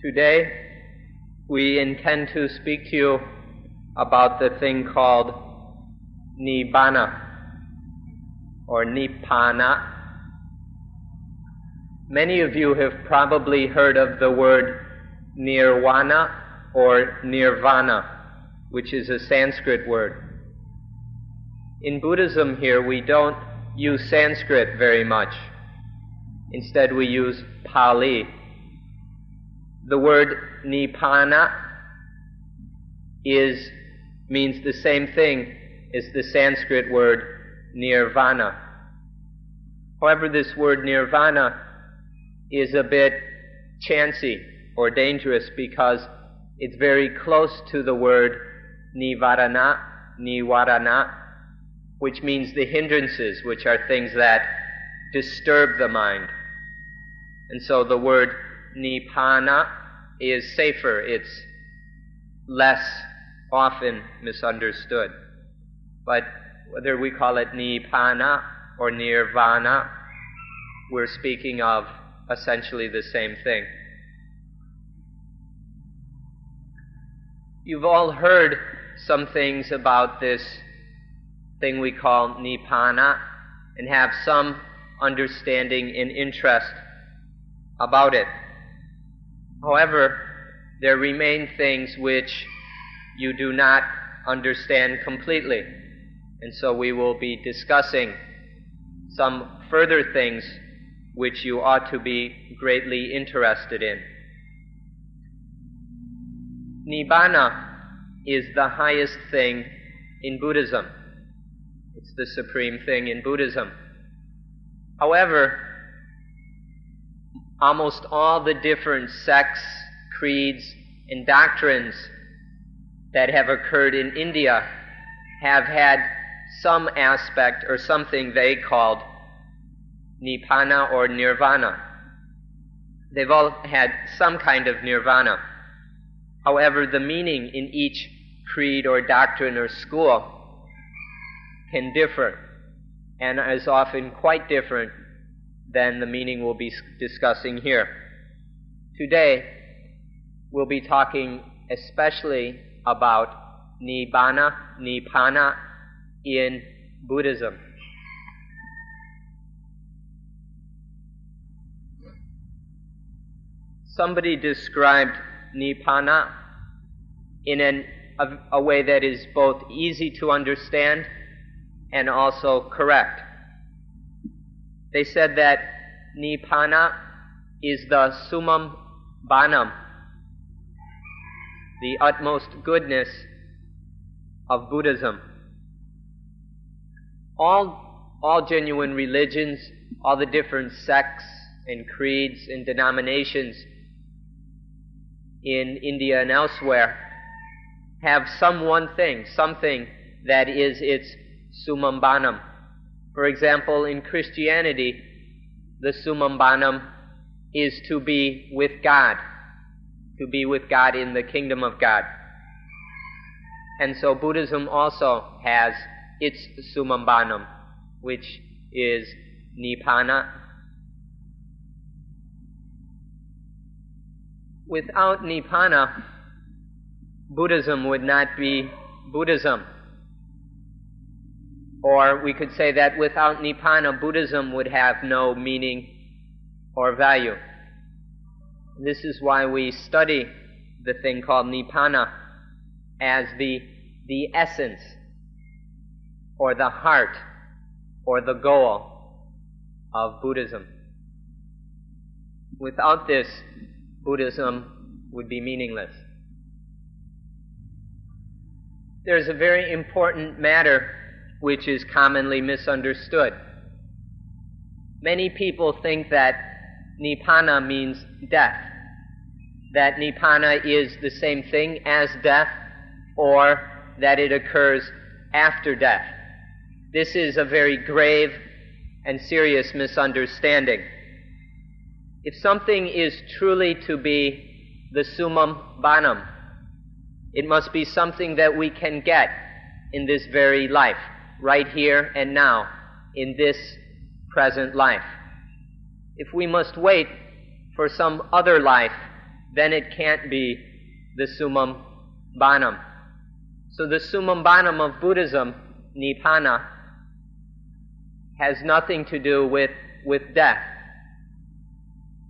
Today, we intend to speak to you about the thing called Nibbana or Nibbana. Many of you have probably heard of the word Nirvana or Nirvana, which is a Sanskrit word. In Buddhism, here, we don't use Sanskrit very much. Instead, we use Pali. The word Nibbana is, means the same thing as the Sanskrit word Nirvana. However, this word Nirvana is a bit chancy or dangerous because it's very close to the word Nivarana, Nivarana, which means the hindrances, which are things that disturb the mind. And so the word Nibbana is safer, it's less often misunderstood. But whether we call it Nibbana or Nirvana, we're speaking of essentially the same thing. You've all heard some things about this thing we call Nibbana and have some understanding and interest about it. However, there remain things which you do not understand completely. And so we will be discussing some further things which you ought to be greatly interested in. Nibbana is the highest thing in Buddhism. It's the supreme thing in Buddhism. However, almost all the different sects, creeds, and doctrines that have occurred in India have had some aspect or something they called Nibbana or Nirvana. They've all had some kind of Nirvana. However, the meaning in each creed or doctrine or school can differ and is often quite different than the meaning we'll be discussing here. Today, we'll be talking especially about Nibbana, Nibbana in Buddhism. Somebody described Nibbana in an, a, a way that is both easy to understand and also correct. They said that Nibbana is the summum bonum, the utmost goodness of Buddhism. All, all genuine religions, all the different sects and creeds and denominations in India and elsewhere have some one thing, something that is its summum bonum. For example, in Christianity, the summum bonum is to be with God, to be with God in the kingdom of God. And so Buddhism also has its summum bonum, which is nibbana. Without nibbana, Buddhism would not be Buddhism. Or we could say that without Nibbana, Buddhism would have no meaning or value. This is why we study the thing called Nibbana as the, the essence or the heart or the goal of Buddhism. Without this, Buddhism would be meaningless. There's a very important matter which is commonly misunderstood. Many people think that Nibbana means death, that Nibbana is the same thing as death, or that it occurs after death. This is a very grave and serious misunderstanding. If something is truly to be the summum bonum, it must be something that we can get in this very life right here and now in this present life. If we must wait for some other life then it can't be the summum bonum. So the summum bonum of Buddhism, nibbana, has nothing to do with, with death.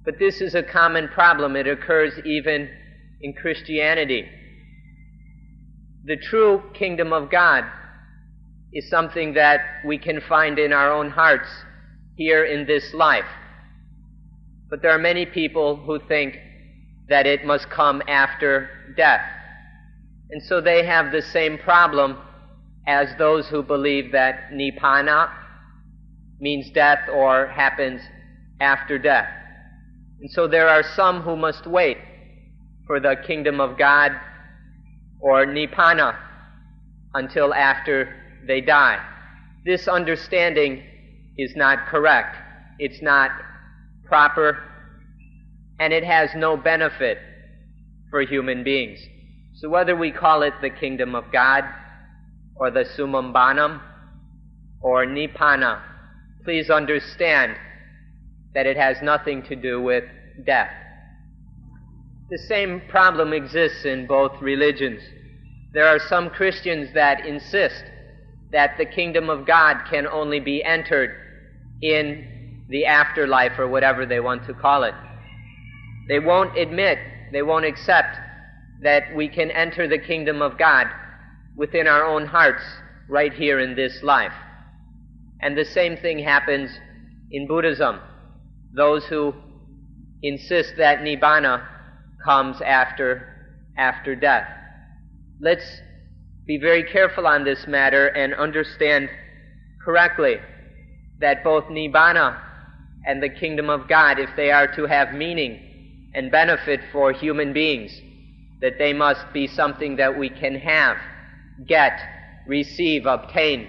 But this is a common problem. It occurs even in Christianity. The true kingdom of God is something that we can find in our own hearts here in this life. But there are many people who think that it must come after death. And so they have the same problem as those who believe that nibbana means death or happens after death. And so there are some who must wait for the kingdom of God or nibbana until after they die. This understanding is not correct. It's not proper, and it has no benefit for human beings. So whether we call it the kingdom of God, or the summum bonum, or nibbana, please understand that it has nothing to do with death. The same problem exists in both religions. There are some Christians that insist that the kingdom of God can only be entered in the afterlife or whatever they want to call it. They won't admit, they won't accept that we can enter the kingdom of God within our own hearts right here in this life. And the same thing happens in Buddhism. Those who insist that nibbana comes after after death. Let's be very careful on this matter and understand correctly that both nibbana and the kingdom of God, if they are to have meaning and benefit for human beings, that they must be something that we can have, get, receive, obtain,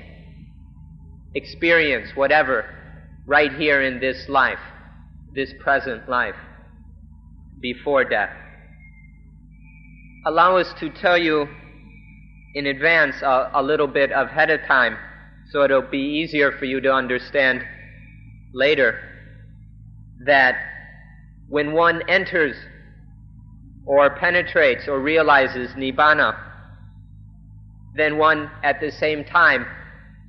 experience, whatever, right here in this life, this present life, before death. Allow us to tell you in advance a, a little bit ahead of time so it'll be easier for you to understand later that when one enters or penetrates or realizes nibbana, then one at the same time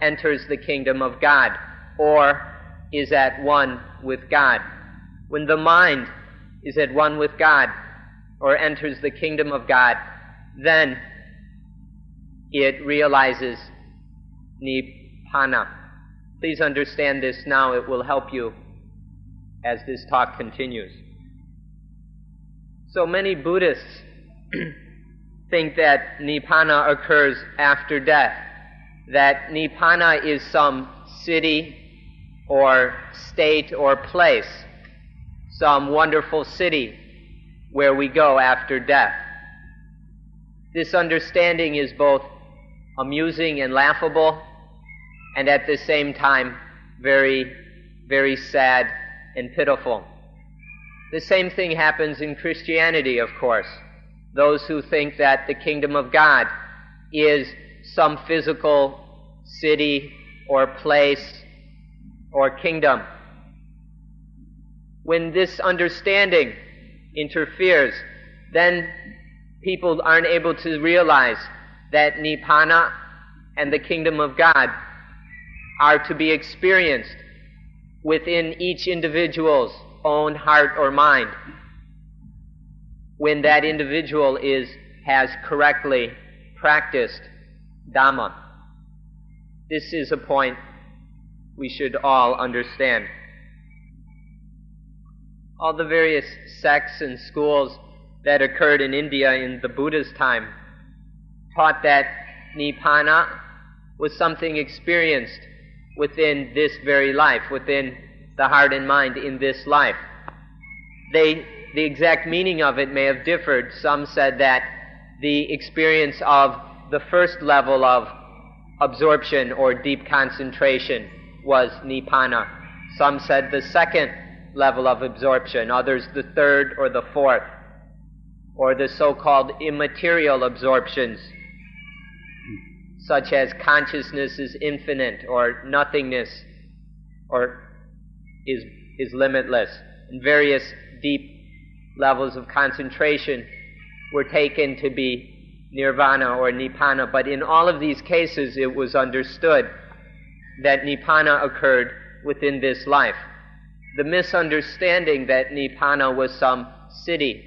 enters the kingdom of God or is at one with God. When the mind is at one with God or enters the kingdom of God, then it realizes nibbana. Please understand this now, it will help you as this talk continues. So many Buddhists think that nibbana occurs after death, that nibbana is some city or state or place, some wonderful city where we go after death. This understanding is both amusing and laughable, and at the same time, very, very sad and pitiful. The same thing happens in Christianity, of course. Those who think that the kingdom of God is some physical city or place or kingdom. When this understanding interferes, then people aren't able to realize that nibbana and the kingdom of God are to be experienced within each individual's own heart or mind when that individual is has correctly practiced dhamma. This is a point we should all understand. All the various sects and schools that occurred in India in the Buddha's time taught that nibbana was something experienced within this very life, within the heart and mind in this life. They, the exact meaning of it may have differed. Some said that the experience of the first level of absorption or deep concentration was nibbana. Some said the second level of absorption, others the third or the fourth, or the so called immaterial absorptions such as consciousness is infinite or nothingness or is, is limitless, and various deep levels of concentration were taken to be nirvana or nibbana, but in all of these cases it was understood that nibbana occurred within this life. The misunderstanding that nibbana was some city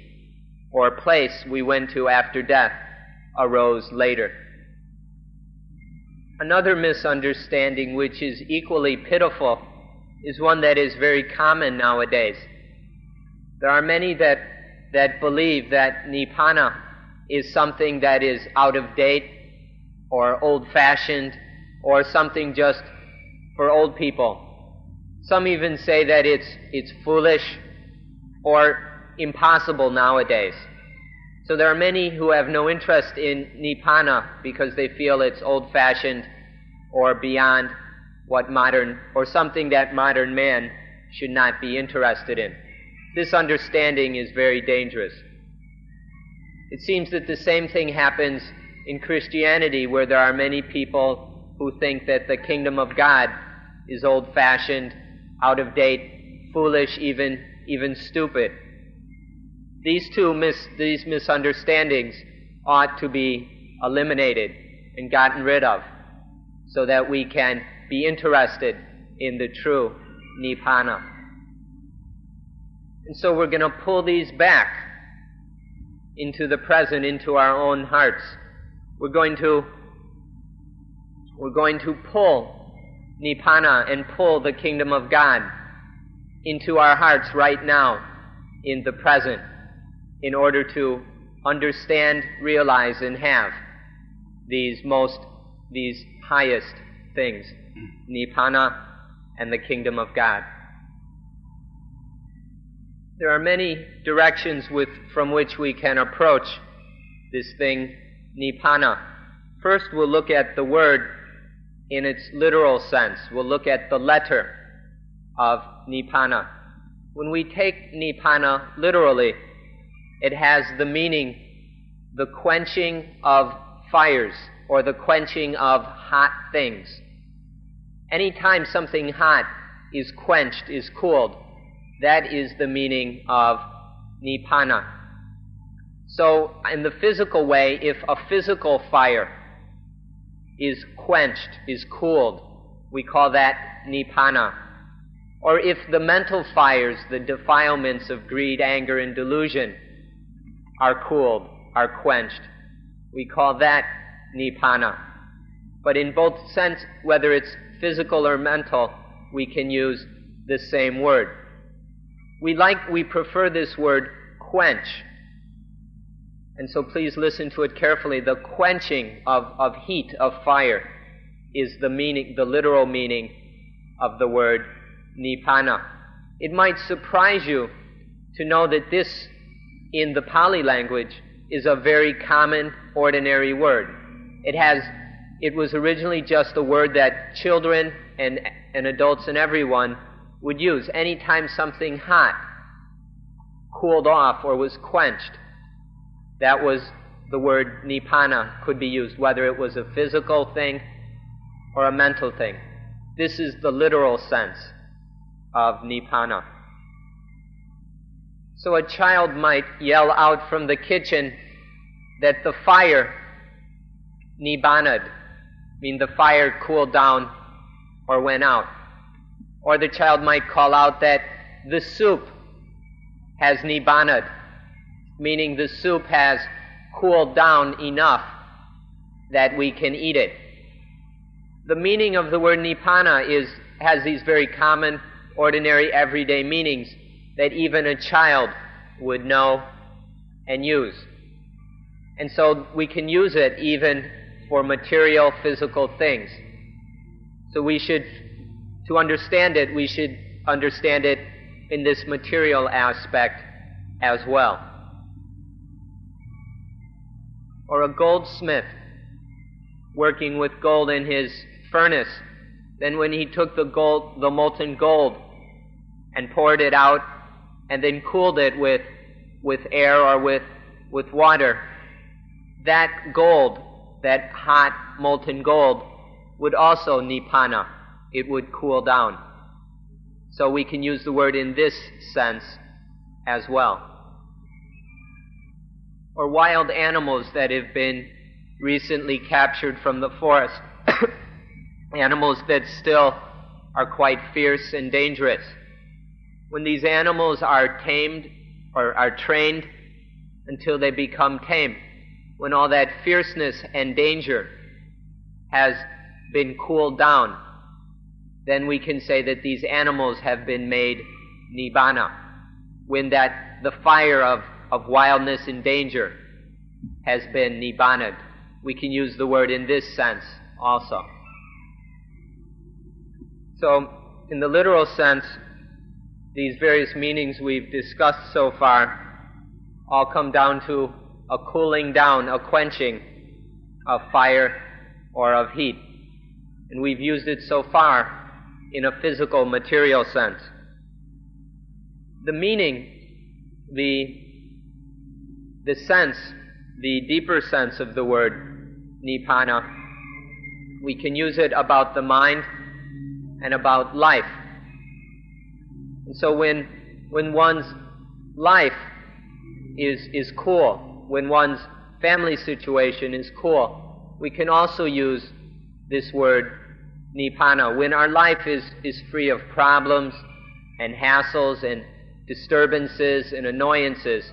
or place we went to after death arose later. Another misunderstanding, which is equally pitiful, is one that is very common nowadays. There are many that, that believe that nibbana is something that is out of date or old fashioned or something just for old people. Some even say that it's, it's foolish or impossible nowadays. So there are many who have no interest in Nibbana because they feel it's old fashioned or beyond what modern, or something that modern man should not be interested in. This understanding is very dangerous. It seems that the same thing happens in Christianity where there are many people who think that the kingdom of God is old fashioned, out of date, foolish, even, even stupid. These two mis- these misunderstandings ought to be eliminated and gotten rid of so that we can be interested in the true Nibbana. And so we're going to pull these back into the present, into our own hearts. We're going to we're going to pull Nibbana and pull the kingdom of God into our hearts right now in the present in order to understand, realize, and have these most, these highest things, hmm. Nibbana and the kingdom of God. There are many directions with, from which we can approach this thing, Nibbana. First, we'll look at the word in its literal sense. We'll look at the letter of Nibbana. When we take Nibbana literally, it has the meaning the quenching of fires or the quenching of hot things. Anytime something hot is quenched, is cooled, that is the meaning of nibbana. So, in the physical way, if a physical fire is quenched, is cooled, we call that nibbana. Or if the mental fires, the defilements of greed, anger, and delusion, are cooled, are quenched. We call that nibbana. But in both sense, whether it's physical or mental, we can use the same word. We like, we prefer this word quench. And so please listen to it carefully. The quenching of, of heat, of fire, is the meaning, the literal meaning of the word nibbana. It might surprise you to know that this in the Pali language is a very common, ordinary word. It has, it was originally just a word that children and, and adults and everyone would use anytime something hot cooled off or was quenched. That was the word nibbana could be used, whether it was a physical thing or a mental thing. This is the literal sense of nibbana. So a child might yell out from the kitchen that the fire nibbanad, mean the fire cooled down or went out. Or the child might call out that the soup has nibbanad, meaning the soup has cooled down enough that we can eat it. The meaning of the word nibbana is, has these very common, ordinary, everyday meanings that even a child would know and use. And so we can use it even for material, physical things. So we should, to understand it, we should understand it in this material aspect as well. Or a goldsmith working with gold in his furnace. Then when he took the gold, the molten gold, and poured it out and then cooled it with, with air or with, with water, that gold, that hot molten gold, would also nibbana. It would cool down. So we can use the word in this sense as well. or wild animals that have been recently captured from the forest. animals that still are quite fierce and dangerous. When these animals are tamed or are trained until they become tame, when all that fierceness and danger has been cooled down, then we can say that these animals have been made nibbana. When that the fire of, of wildness and danger has been nibbana, we can use the word in this sense also. So, in the literal sense, these various meanings we've discussed so far all come down to a cooling down, a quenching of fire or of heat. And we've used it so far in a physical, material sense. The meaning, the, the sense, the deeper sense of the word nibbana, we can use it about the mind and about life. And so when, when one's life is, is cool, when one's family situation is cool, we can also use this word nibbana. When our life is, is free of problems and hassles and disturbances and annoyances,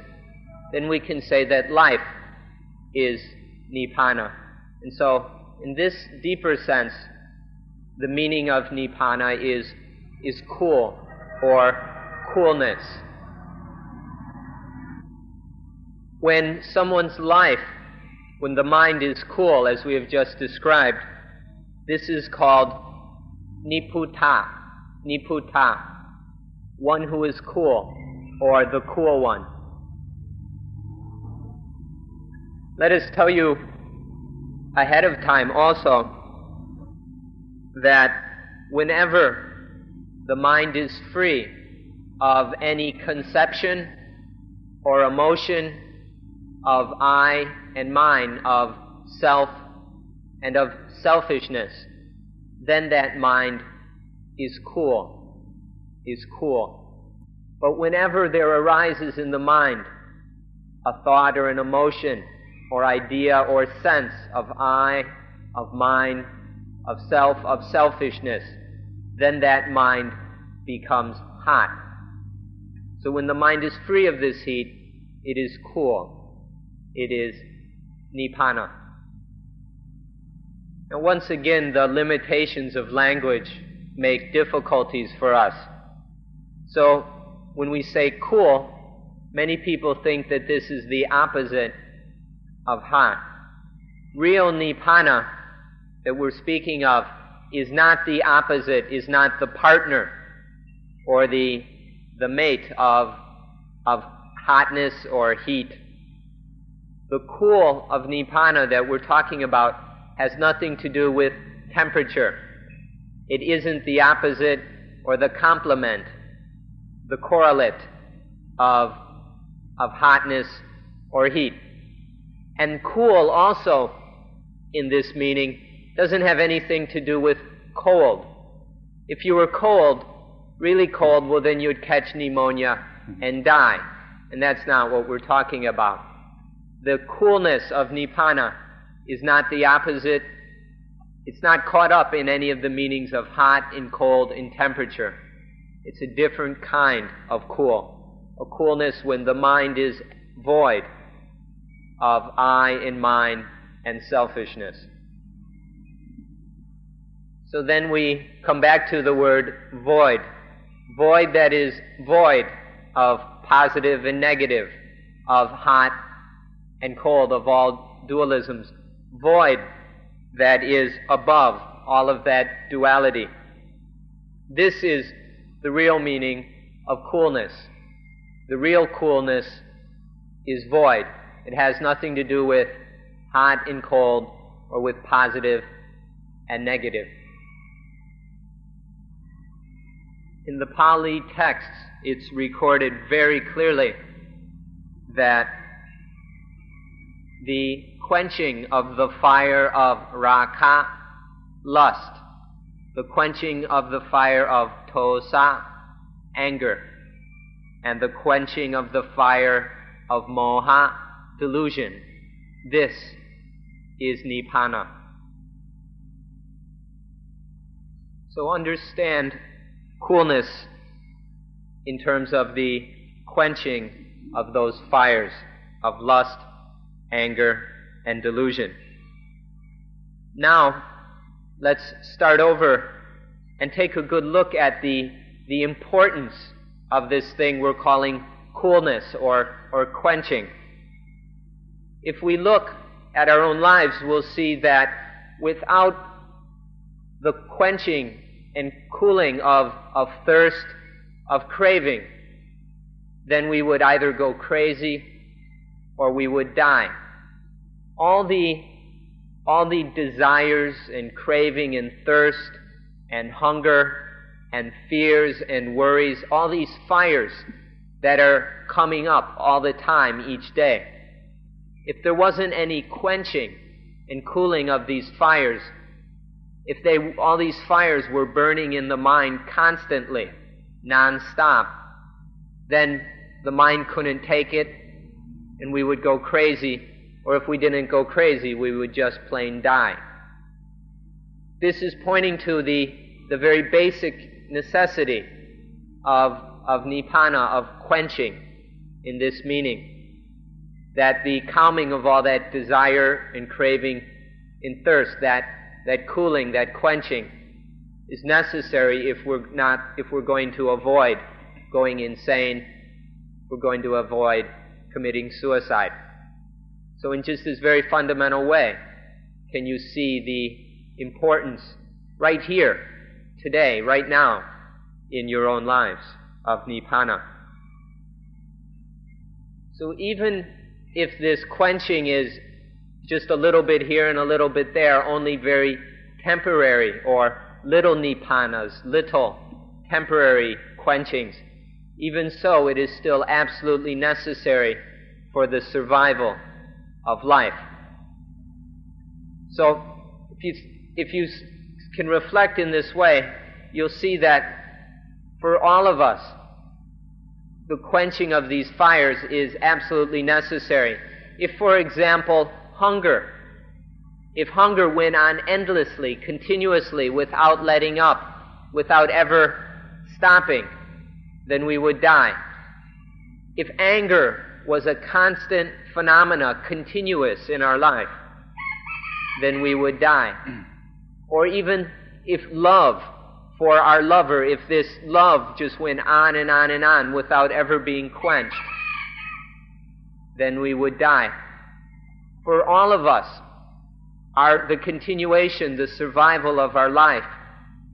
then we can say that life is nibbana. And so, in this deeper sense, the meaning of nibbana is, is cool or coolness. When someone's life, when the mind is cool, as we have just described, this is called nibbuta, nibbuta, one who is cool, or the cool one. Let us tell you ahead of time also that whenever the mind is free of any conception or emotion of I and mine, of self and of selfishness, then that mind is cool, is cool. But whenever there arises in the mind a thought or an emotion or idea or sense of I, of mine, of self, of selfishness, then that mind becomes hot. So when the mind is free of this heat, it is cool. It is nibbana. And once again, the limitations of language make difficulties for us. So, when we say cool, many people think that this is the opposite of hot. Real nibbana that we're speaking of is not the opposite, is not the partner or the, the mate of, of hotness or heat. The cool of nibbana that we're talking about has nothing to do with temperature. It isn't the opposite or the complement, the correlate of, of hotness or heat. And cool also, in this meaning, doesn't have anything to do with cold. If you were cold, really cold, well, then you'd catch pneumonia mm-hmm. and die. And that's not what we're talking about. The coolness of nibbana is not the opposite. It's not caught up in any of the meanings of hot and cold in temperature. It's a different kind of cool. A coolness when the mind is void of I and mine and selfishness. So then we come back to the word void. Void that is void of positive and negative, of hot and cold, of all dualisms. Void that is above all of that duality. This is the real meaning of coolness. The real coolness is void. It has nothing to do with hot and cold or with positive and negative. In the Pali texts, it's recorded very clearly that the quenching of the fire of raga, lust, the quenching of the fire of dosa, anger, and the quenching of the fire of moha, delusion. This is Nibbana. So understand coolness in terms of the quenching of those fires of lust, anger, and delusion. Now, let's start over and take a good look at the, the importance of this thing we're calling coolness or, or quenching. If we look at our own lives, we'll see that without the quenching and cooling of, of thirst, of craving, then we would either go crazy or we would die. All the, all the desires and craving and thirst and hunger and fears and worries, all these fires that are coming up all the time each day. If there wasn't any quenching and cooling of these fires, if they, all these fires were burning in the mind constantly, non-stop, then the mind couldn't take it and we would go crazy, or if we didn't go crazy, we would just plain die. This is pointing to the, the very basic necessity of, of nibbana, of quenching in this meaning. That the calming of all that desire and craving and thirst, that, that cooling, that quenching, is necessary if we're not, if we're going to avoid going insane, we're going to avoid committing suicide. So in just this very fundamental way, can you see the importance right here, today, right now, in your own lives of Nibbana? So even if this quenching is just a little bit here and a little bit there, only very temporary or little nibbanas, little temporary quenchings, even so, it is still absolutely necessary for the survival of life. So, if you, if you can reflect in this way, you'll see that for all of us, the quenching of these fires is absolutely necessary. If, for example, hunger, if hunger went on endlessly, continuously, without letting up, without ever stopping, then we would die. If anger was a constant phenomena, continuous in our life, then we would die. Or even if love for our lover, if this love just went on and on and on without ever being quenched, then we would die. For all of us, our, the continuation, the survival of our life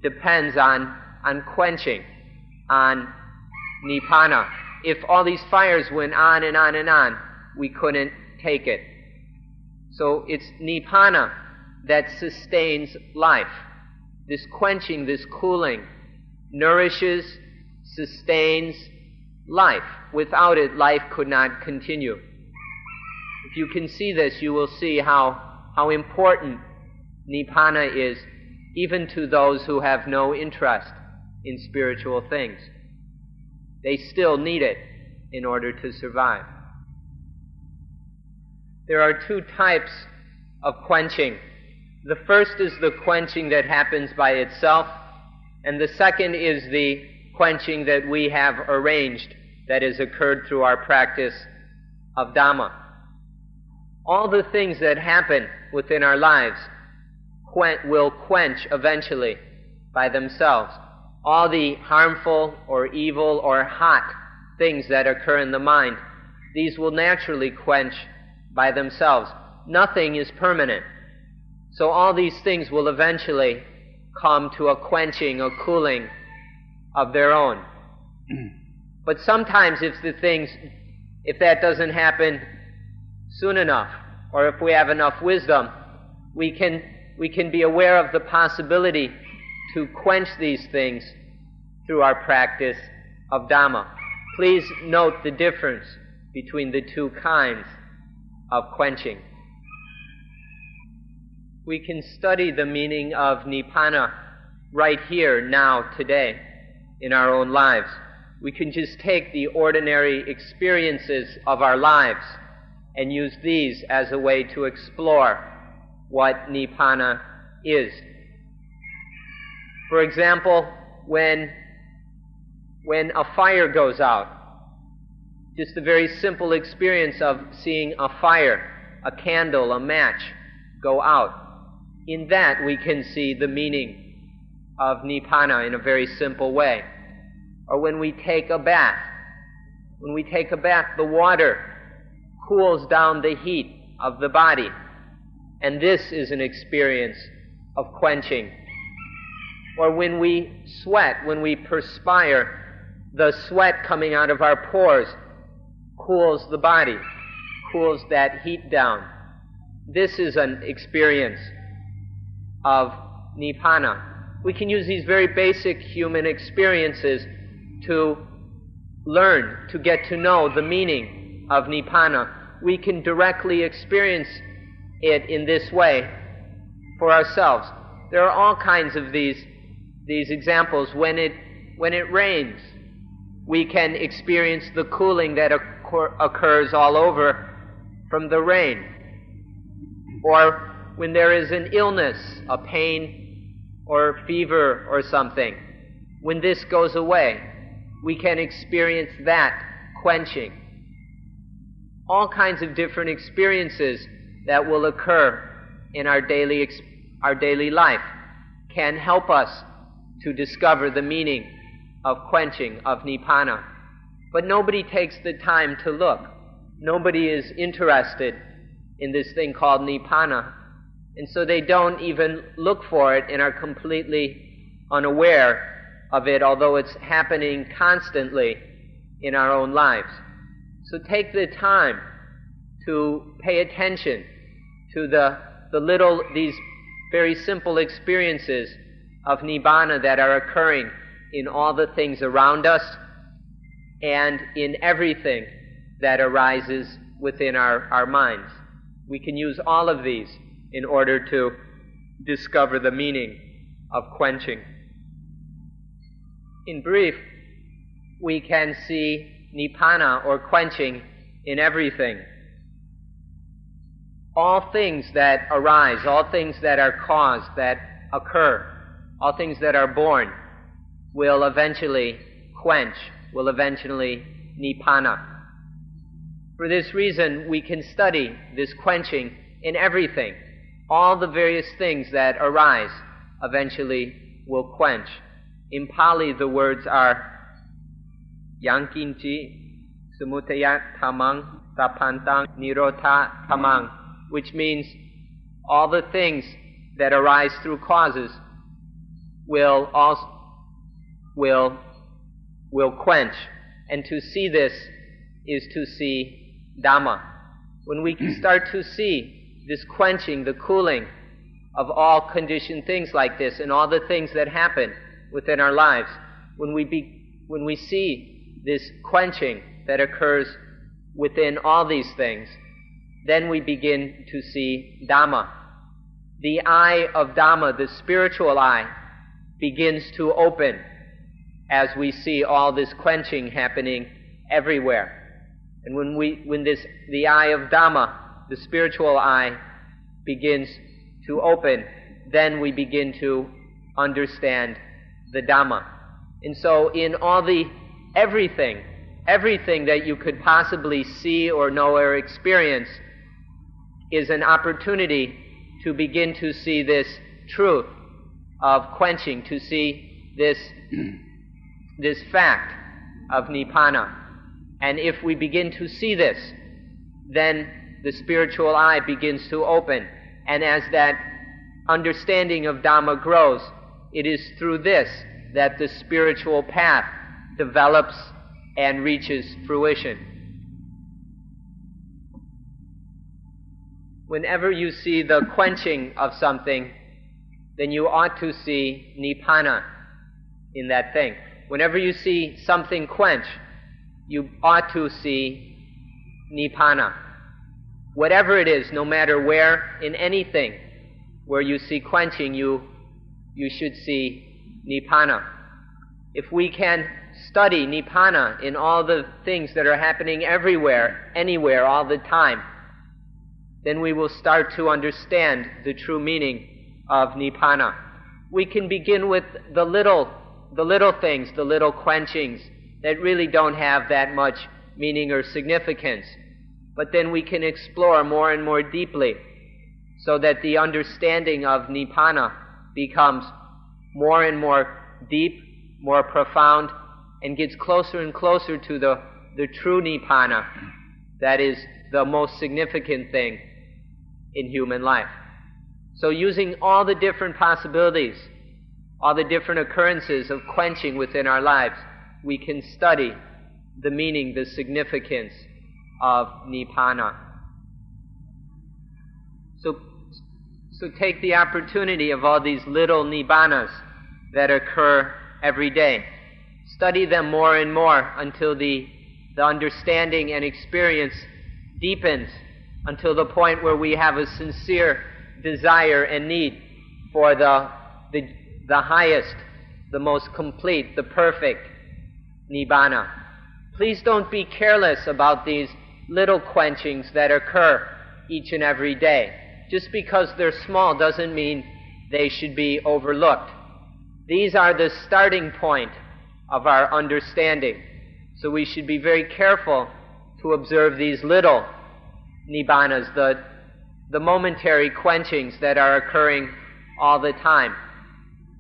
depends on, on quenching, on nibbana. If all these fires went on and on and on, we couldn't take it. So it's nibbana that sustains life. This quenching, this cooling, nourishes, sustains life. Without it, life could not continue. If you can see this, you will see how, how important nibbana is, even to those who have no interest in spiritual things. They still need it in order to survive. There are two types of quenching. The first is the quenching that happens by itself, and the second is the quenching that we have arranged that has occurred through our practice of Dhamma. All the things that happen within our lives will quench eventually by themselves. All the harmful or evil or hot things that occur in the mind, these will naturally quench by themselves. Nothing is permanent. So all these things will eventually come to a quenching, a cooling of their own. but sometimes if the things, if that doesn't happen soon enough, or if we have enough wisdom, we can, we can be aware of the possibility to quench these things through our practice of Dhamma. Please note the difference between the two kinds of quenching we can study the meaning of Nibbana right here, now, today, in our own lives. We can just take the ordinary experiences of our lives and use these as a way to explore what Nibbana is. For example, when, when a fire goes out, just the very simple experience of seeing a fire, a candle, a match go out. In that we can see the meaning of Nibbana in a very simple way. Or when we take a bath, when we take a bath, the water cools down the heat of the body. And this is an experience of quenching. Or when we sweat, when we perspire, the sweat coming out of our pores cools the body, cools that heat down. This is an experience of Nibbana. We can use these very basic human experiences to learn, to get to know the meaning of Nibbana. We can directly experience it in this way for ourselves. There are all kinds of these, these examples. When it, when it rains, we can experience the cooling that occur, occurs all over from the rain. Or when there is an illness, a pain, or fever, or something, when this goes away, we can experience that quenching. All kinds of different experiences that will occur in our daily, our daily life can help us to discover the meaning of quenching, of nibbana. But nobody takes the time to look. Nobody is interested in this thing called nibbana. And so they don't even look for it and are completely unaware of it, although it's happening constantly in our own lives. So take the time to pay attention to the, the little, these very simple experiences of Nibbana that are occurring in all the things around us and in everything that arises within our, our minds. We can use all of these in order to discover the meaning of quenching. In brief, we can see nibbana or quenching in everything all things that arise, all things that are caused, that occur, all things that are born, will eventually quench, will eventually nibbana. For this reason, we can study this quenching in everything. All the various things that arise eventually will quench. In Pali, the words are Yankinchi, Samutayat Tamang, Tapantang, Nirota Tamang which means all the things that arise through causes will also will will quench. And to see this is to see dhamma. When we start to see this quenching the cooling of all conditioned things like this and all the things that happen within our lives when we be, when we see this quenching that occurs within all these things then we begin to see Dhamma. The eye of Dhamma, the spiritual eye, begins to open as we see all this quenching happening everywhere. And when we, when this, the eye of Dhamma, the spiritual eye, begins to open, then we begin to understand the Dhamma. And so in all the, everything, everything that you could possibly see or know or experience, is an opportunity to begin to see this truth of quenching, to see this, this fact of nibbana. And if we begin to see this, then the spiritual eye begins to open. And as that understanding of Dhamma grows, it is through this that the spiritual path develops and reaches fruition. whenever you see the quenching of something, then you ought to see nibbana in that thing. Whenever you see something quench, you ought to see nibbana. Whatever it is, no matter where, in anything where you see quenching, you, you should see nibbana. If we can study nibbana in all the things that are happening everywhere, anywhere, all the time, then we will start to understand the true meaning of Nibbana. We can begin with the little, the little things, the little quenchings that really don't have that much meaning or significance. But then we can explore more and more deeply so that the understanding of Nibbana becomes more and more deep, more profound, and gets closer and closer to the, the true Nibbana that is the most significant thing in human life. So, using all the different possibilities, all the different occurrences of quenching within our lives, we can study the meaning, the significance of Nibbana. So, so take the opportunity of all these little Nibbanas that occur every day. Study them more and more until the, the understanding and experience deepens until the point where we have a sincere desire and need for the, the, the highest, the most complete, the perfect Nibbana. Please don't be careless about these little quenchings that occur each and every day. Just because they're small doesn't mean they should be overlooked. These are the starting point of our understanding. So we should be very careful to observe these little nibbanas, the, the momentary quenchings that are occurring all the time.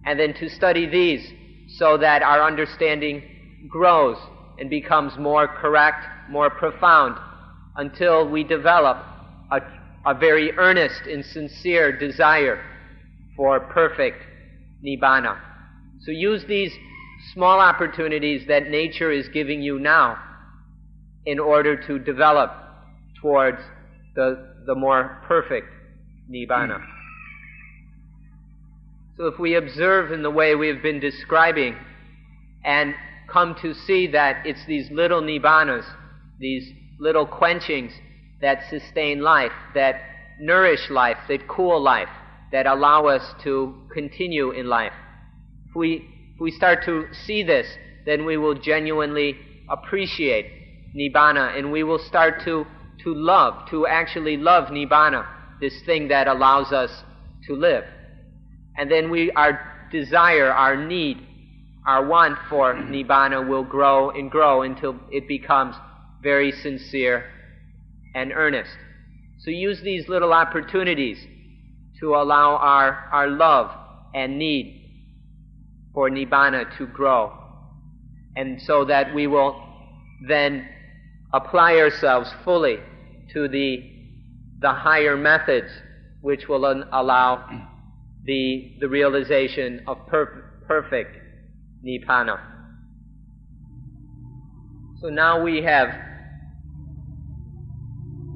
And then to study these so that our understanding grows and becomes more correct, more profound, until we develop a, a very earnest and sincere desire for perfect nibbana. So use these small opportunities that nature is giving you now in order to develop towards the, the more perfect nibbana. Hmm. So if we observe in the way we have been describing and come to see that it's these little nibbanas, these little quenchings that sustain life, that nourish life, that cool life, that allow us to continue in life. If we, if we start to see this, then we will genuinely appreciate Nibbana and we will start to, to love, to actually love Nibbana, this thing that allows us to live. And then we, our desire, our need, our want for Nibbana will grow and grow until it becomes very sincere and earnest. So use these little opportunities to allow our, our love and need for Nibbana to grow. And so that we will then apply ourselves fully to the, the higher methods which will allow the, the realization of per- perfect Nibbana. So now we have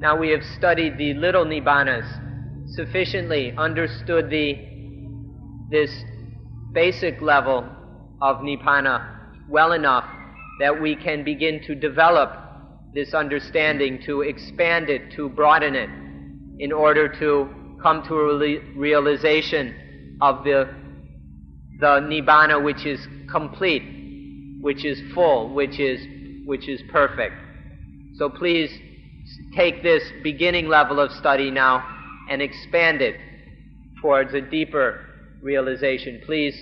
now we have studied the little Nibbanas sufficiently, understood the this basic level of Nibbana well enough that we can begin to develop this understanding, to expand it, to broaden it, in order to come to a realization of the, the Nibbana which is complete, which is full, which is, which is perfect. So please take this beginning level of study now and expand it towards a deeper realization. Please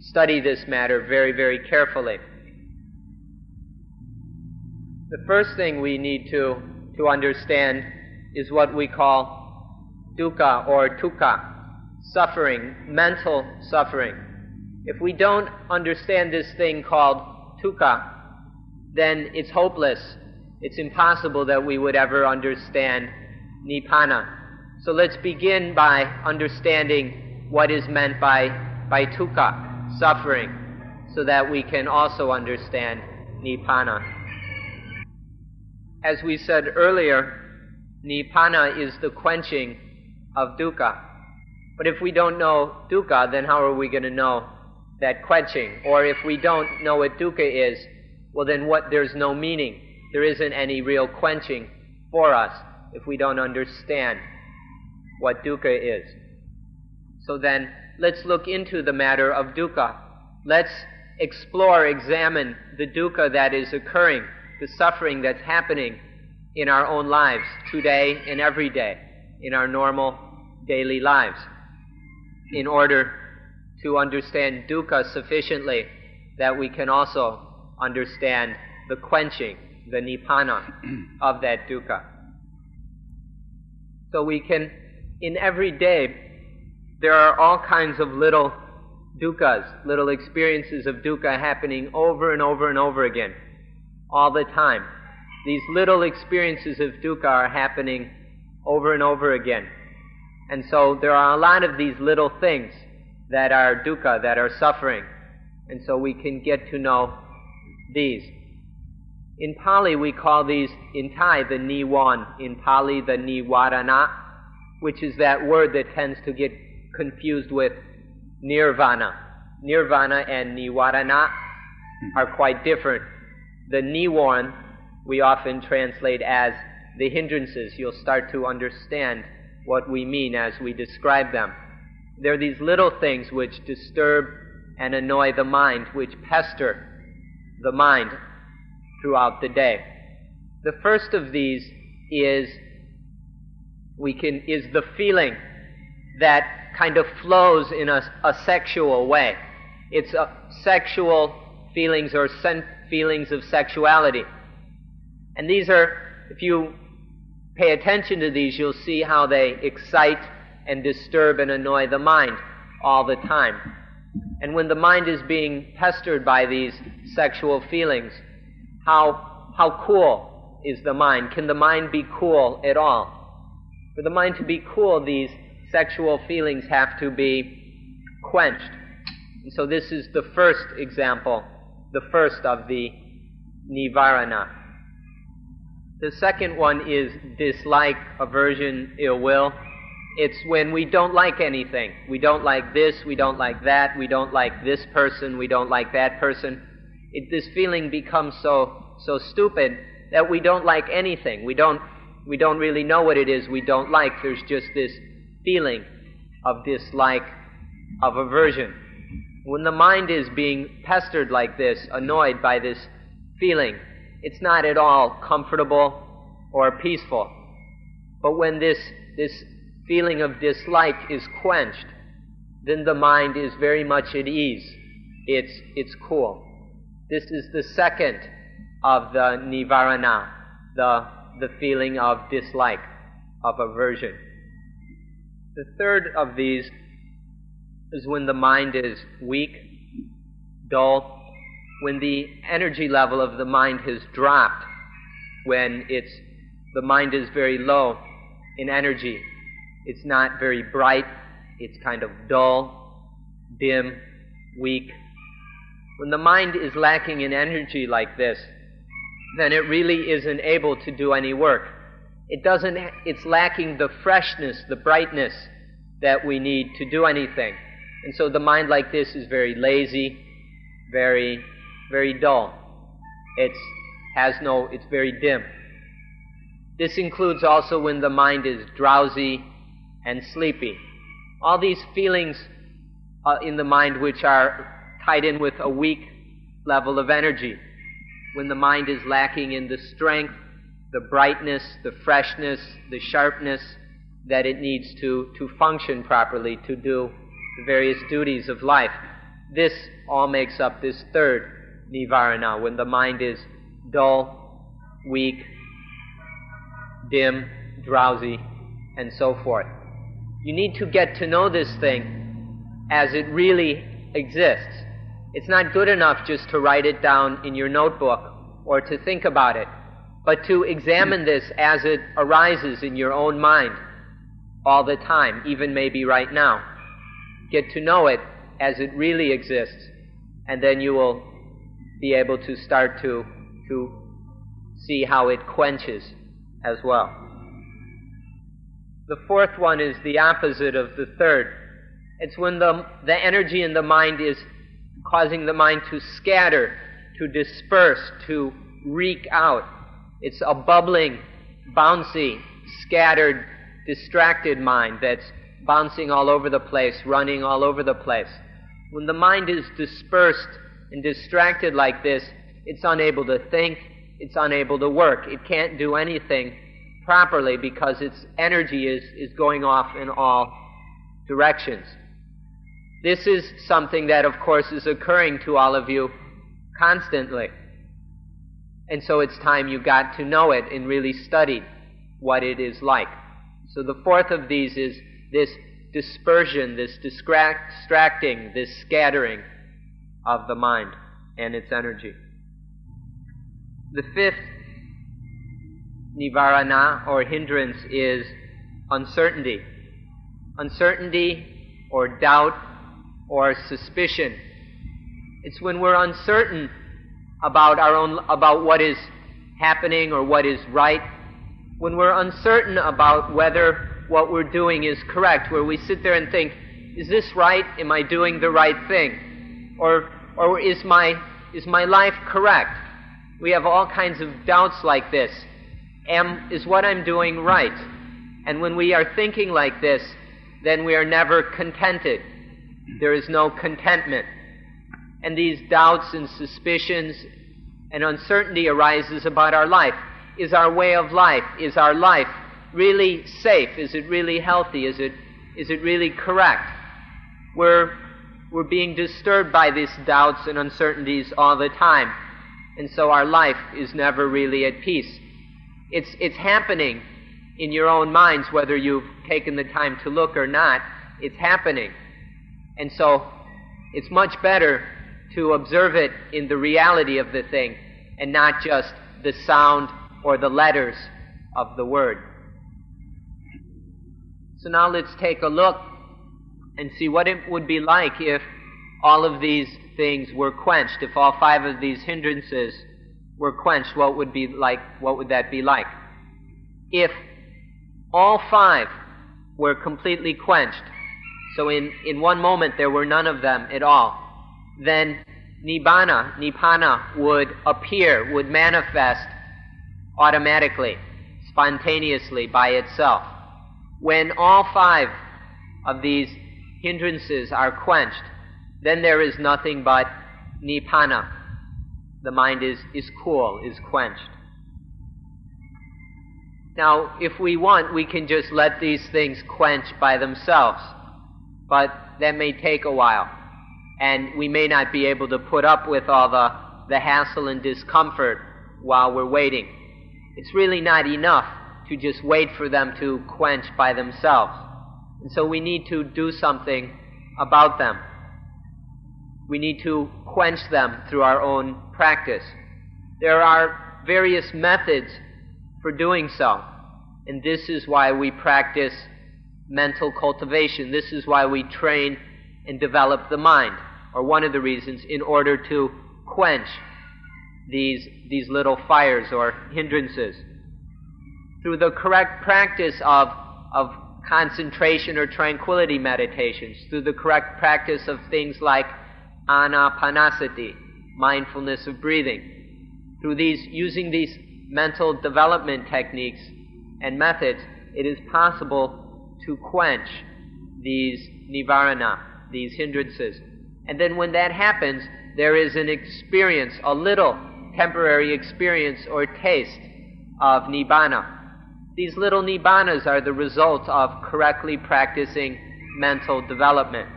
study this matter very, very carefully. The first thing we need to, to understand is what we call dukkha or tukka, suffering, mental suffering. If we don't understand this thing called tukka, then it's hopeless. It's impossible that we would ever understand nibbana. So let's begin by understanding what is meant by, by tukka, suffering, so that we can also understand nibbana. As we said earlier, nibbana is the quenching of dukkha. But if we don't know dukkha, then how are we going to know that quenching. Or if we don't know what dukkha is, well then what there's no meaning. There isn't any real quenching for us if we don't understand what dukkha is. So then let's look into the matter of dukkha. Let's explore, examine the dukkha that is occurring, the suffering that's happening in our own lives today and every day. in our normal daily lives in order to understand dukkha sufficiently that we can also understand the quenching, the nibbana of that dukkha. So we can, in every day, there are all kinds of little dukkhas, little experiences of dukkha happening over and over and over again, all the time. These little experiences of dukkha are happening over and over again. And so there are a lot of these little things that are dukkha, that are suffering. And so we can get to know these. In Pali, we call these, in Thai, the niwan. In Pali, the nivarana, which is that word that tends to get confused with nirvana. Nirvana and nivarana are quite different. The niwan we often translate as the hindrances. You'll start to understand what we mean as we describe them. They're these little things which disturb and annoy the mind, which pester the mind throughout the day. The first of these is we can is the feeling that kind of flows in a, a sexual way. It's sexual feelings or sen- feelings of sexuality. And these are, if you pay attention to these, you'll see how they excite and disturb and annoy the mind all the time. And when the mind is being pestered by these sexual feelings, how, how cool is the mind? Can the mind be cool at all? For the mind to be cool, these sexual feelings have to be quenched. And so this is the first example, the first of the nivarana. The second one is dislike, aversion, ill will. It's when we don't like anything. We don't like this, we don't like that, we don't like this person, we don't like that person it, this feeling becomes so so stupid that we don't like anything. We don't we don't really know what it is we don't like. There's just this feeling of dislike, of aversion. When the mind is being pestered like this, annoyed by this feeling, it's not at all comfortable or peaceful. But when this this feeling of dislike is quenched, then the mind is very much at ease. It's it's cool. This is the second of the nivarana, the, the feeling of dislike, of aversion. The third of these is when the mind is weak, dull, when the energy level of the mind has dropped, when it's, the mind is very low in energy. It's not very bright, it's kind of dull, dim, weak, when the mind is lacking in energy like this, then it really isn't able to do any work. It doesn't, it's lacking the freshness, the brightness that we need to do anything. And so the mind like this is very lazy, very, very dull. It's has no, it's very dim. This includes also when the mind is drowsy and sleepy. All these feelings uh, in the mind which are tied in with a weak level of energy. When the mind is lacking in the strength, the brightness, the freshness, the sharpness that it needs to, to function properly, to do the various duties of life. This all makes up this third nivarana, when the mind is dull, weak, dim, drowsy, and so forth. You need to get to know this thing as it really exists. It's not good enough just to write it down in your notebook or to think about it, but to examine this as it arises in your own mind all the time, even maybe right now. Get to know it as it really exists, and then you will be able to start to, to see how it quenches as well. The fourth one is the opposite of the third. It's when the, the energy in the mind is causing the mind to scatter, to disperse, to reek out. It's a bubbling, bouncy, scattered, distracted mind that's bouncing all over the place, running all over the place. When the mind is dispersed and distracted like this, it's unable to think, it's unable to work. It can't do anything properly because its energy is, is going off in all directions. This is something that, of course, is occurring to all of you constantly. And so it's time you got to know it and really studied what it is like. So the fourth of these is this dispersion, this distracting, this scattering of the mind and its energy. The fifth nivarana or hindrance is uncertainty. Uncertainty or doubt or suspicion. It's when we're uncertain about our own about what is happening or what is right. When we're uncertain about whether what we're doing is correct, where we sit there and think, is this right? Am I doing the right thing? Or or is my is my life correct? We have all kinds of doubts like this. Am, is what I'm doing right? And when we are thinking like this, then we are never contented. There is no contentment. And these doubts and suspicions and uncertainty arises about our life. Is our way of life, is our life really safe? Is it really healthy? Is it, is it really correct? We're, we're being disturbed by these doubts and uncertainties all the time. And so our life is never really at peace. It's, it's happening in your own minds, whether you've taken the time to look or not. It's happening. And so it's much better to observe it in the reality of the thing and not just the sound or the letters of the word. So now let's take a look and see what it would be like if all of these things were quenched, if all five of these hindrances were quenched, what would be like what would that be like? If all five were completely quenched, so in, in one moment there were none of them at all, then nibbana, nibbana would appear, would manifest automatically, spontaneously by itself. When all five of these hindrances are quenched, then there is nothing but nibbana, the mind is, is cool, is quenched. Now, if we want, we can just let these things quench by themselves, but that may take a while, and we may not be able to put up with all the, the hassle and discomfort while we're waiting. It's really not enough to just wait for them to quench by themselves. And so we need to do something about them. We need to quench them through our own practice. There are various methods for doing so. And this is why we practice mental cultivation. This is why we train and develop the mind, or one of the reasons, in order to quench these, these little fires or hindrances. Through the correct practice of, of concentration or tranquility meditations, through the correct practice of things like anapanasati, mindfulness of breathing. Through these, using these mental development techniques and methods, it is possible to quench these nivarana, these hindrances. And then when that happens, there is an experience, a little temporary experience or taste of nibbana. These little nibbanas are the result of correctly practicing mental development.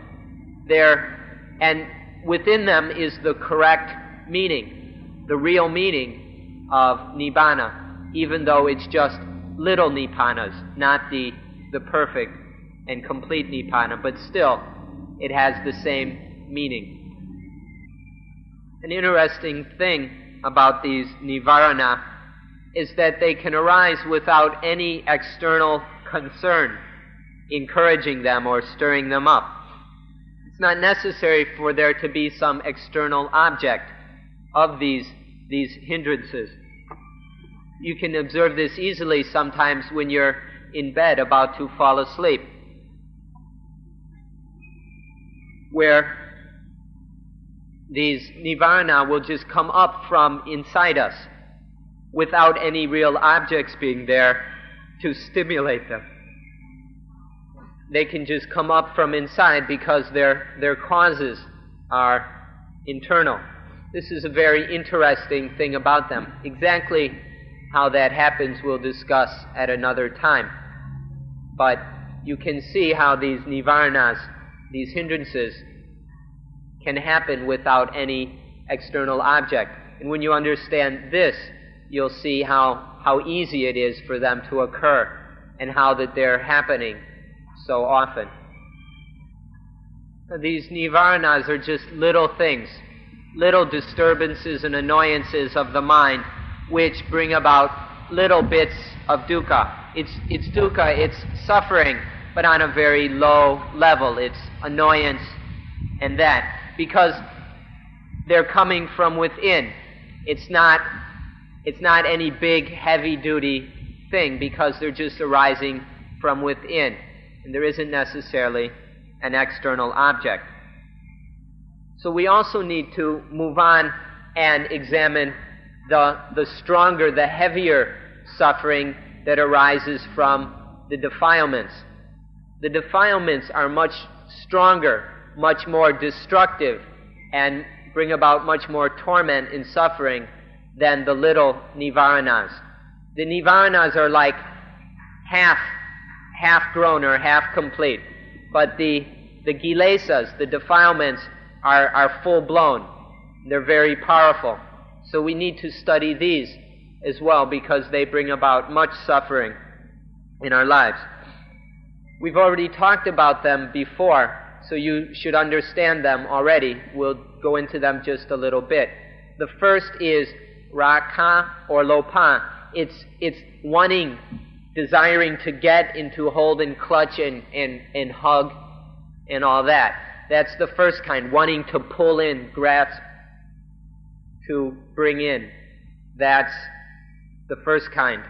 They're, and within them is the correct meaning, the real meaning of nibbana, even though it's just little nibbanas, not the, the perfect and complete nibbana, but still it has the same meaning. An interesting thing about these nivarana is that they can arise without any external concern encouraging them or stirring them up. It's not necessary for there to be some external object of these, these hindrances. You can observe this easily sometimes when you're in bed about to fall asleep, where these nivarana will just come up from inside us without any real objects being there to stimulate them they can just come up from inside because their, their causes are internal. This is a very interesting thing about them. Exactly How that happens we'll discuss at another time. But you can see how these nivarnas, these hindrances, can happen without any external object. And when you understand this, you'll see how, how easy it is for them to occur and how that they're happening so often. These nivarnas are just little things, little disturbances and annoyances of the mind which bring about little bits of dukkha. It's, it's dukkha, it's suffering, but on a very low level. It's annoyance and that. Because they're coming from within. It's not, it's not any big, heavy duty thing because they're just arising from within. And there isn't necessarily an external object. So we also need to move on and examine the, the stronger, the heavier suffering that arises from the defilements. The defilements are much stronger, much more destructive, and bring about much more torment and suffering than the little nivaranas. The nivaranas are like half, half grown or half complete, but the, the kilesas, the defilements, are, are full blown. They're very powerful. So we need to study these as well because they bring about much suffering in our lives. We've already talked about them before, so you should understand them already. We'll go into them just a little bit. The first is raka or lopa. It's, it's wanting, desiring to get into hold and clutch and, and, and hug and all that. That's the first kind, wanting to pull in, grasp, to bring in. That's the first kind,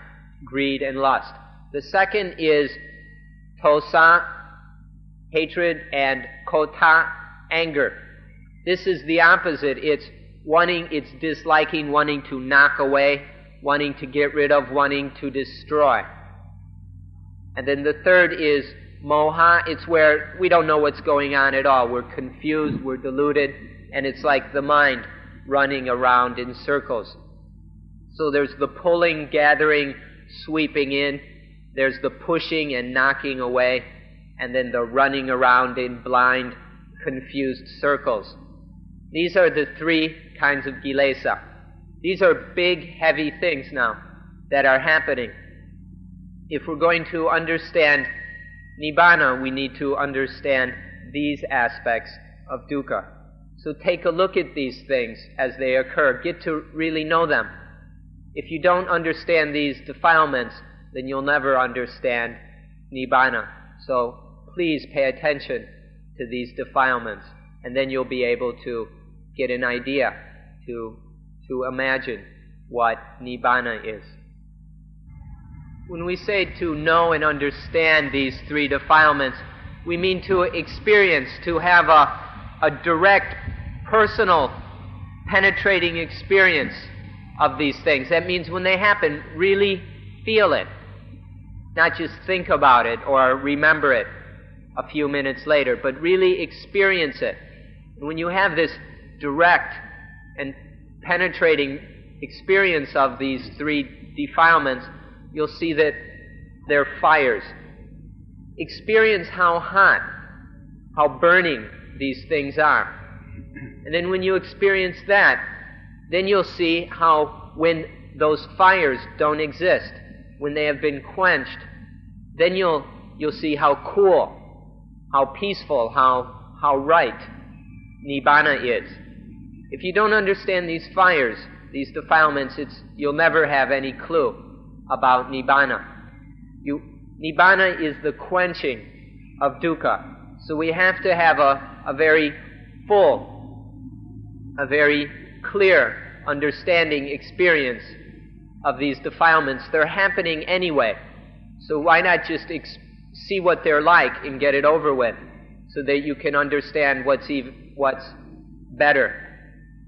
greed and lust. The second is tosa hatred, and kota, anger. This is the opposite. It's wanting, it's disliking, wanting to knock away, wanting to get rid of, wanting to destroy. And then the third is moha. It's where we don't know what's going on at all. We're confused, we're deluded, and it's like the mind running around in circles. So there's the pulling, gathering, sweeping in. There's the pushing and knocking away and then the running around in blind, confused circles. These are the three kinds of kilesa. These are big, heavy things now that are happening. If we're going to understand Nibbana, we need to understand these aspects of dukkha. So take a look at these things as they occur. Get to really know them. If you don't understand these defilements, then you'll never understand Nibbana. So please pay attention to these defilements, and then you'll be able to get an idea, to, to imagine what Nibbana is. When we say to know and understand these three defilements, we mean to experience, to have a, a direct, personal, penetrating experience of these things. That means when they happen, really feel it, not just think about it or remember it a few minutes later, but really experience it. And when you have this direct and penetrating experience of these three defilements, you'll see that they're fires. Experience how hot, how burning these things are. And then when you experience that, then you'll see how when those fires don't exist, when they have been quenched, then you'll, you'll see how cool how peaceful, how, how right Nibbana is. If you don't understand these fires, these defilements, it's, you'll never have any clue about Nibbana. You, Nibbana is the quenching of dukkha. So we have to have a, a very full, a very clear understanding experience of these defilements. They're happening anyway. So why not just ex- see what they're like and get it over with so that you can understand what's, even, what's better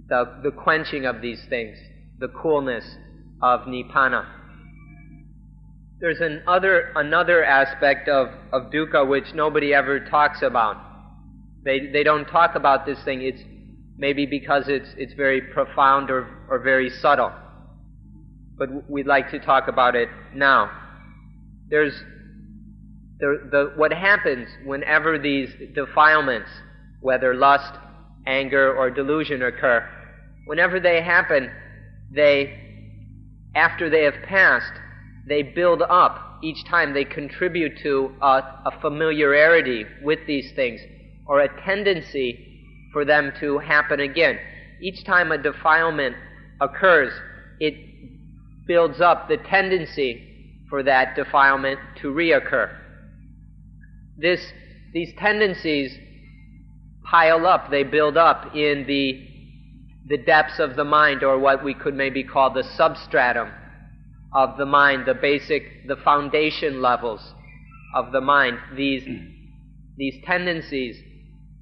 the, the quenching of these things, the coolness of nibbana. There's an other, another aspect of, of dukkha which nobody ever talks about. They, they don't talk about this thing. It's maybe because it's, it's very profound or, or very subtle. but we'd like to talk about it now. There's the, the, what happens whenever these defilements, whether lust, anger, or delusion occur, whenever they happen, they, after they have passed, they build up each time they contribute to a, a familiarity with these things or a tendency for them to happen again. Each time a defilement occurs, it builds up the tendency for that defilement to reoccur. This, these tendencies pile up, they build up in the, the depths of the mind, or what we could maybe call the substratum of the mind, the basic, the foundation levels of the mind. These, these tendencies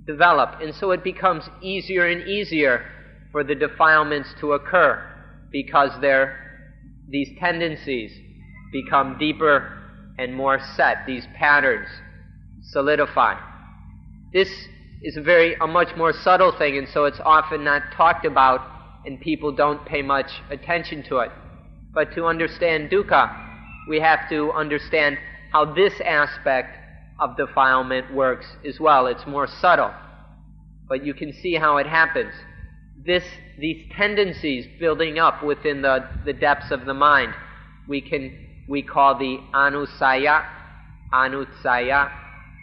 develop, and so it becomes easier and easier for the defilements to occur because these tendencies become deeper and more set, these patterns solidify. This is a very a much more subtle thing, and so it's often not talked about, and people don't pay much attention to it. But to understand dukkha, we have to understand how this aspect of defilement works as well. It's more subtle, but you can see how it happens. This, these tendencies building up within the, the depths of the mind, we can we call the anusaya, anutsaya,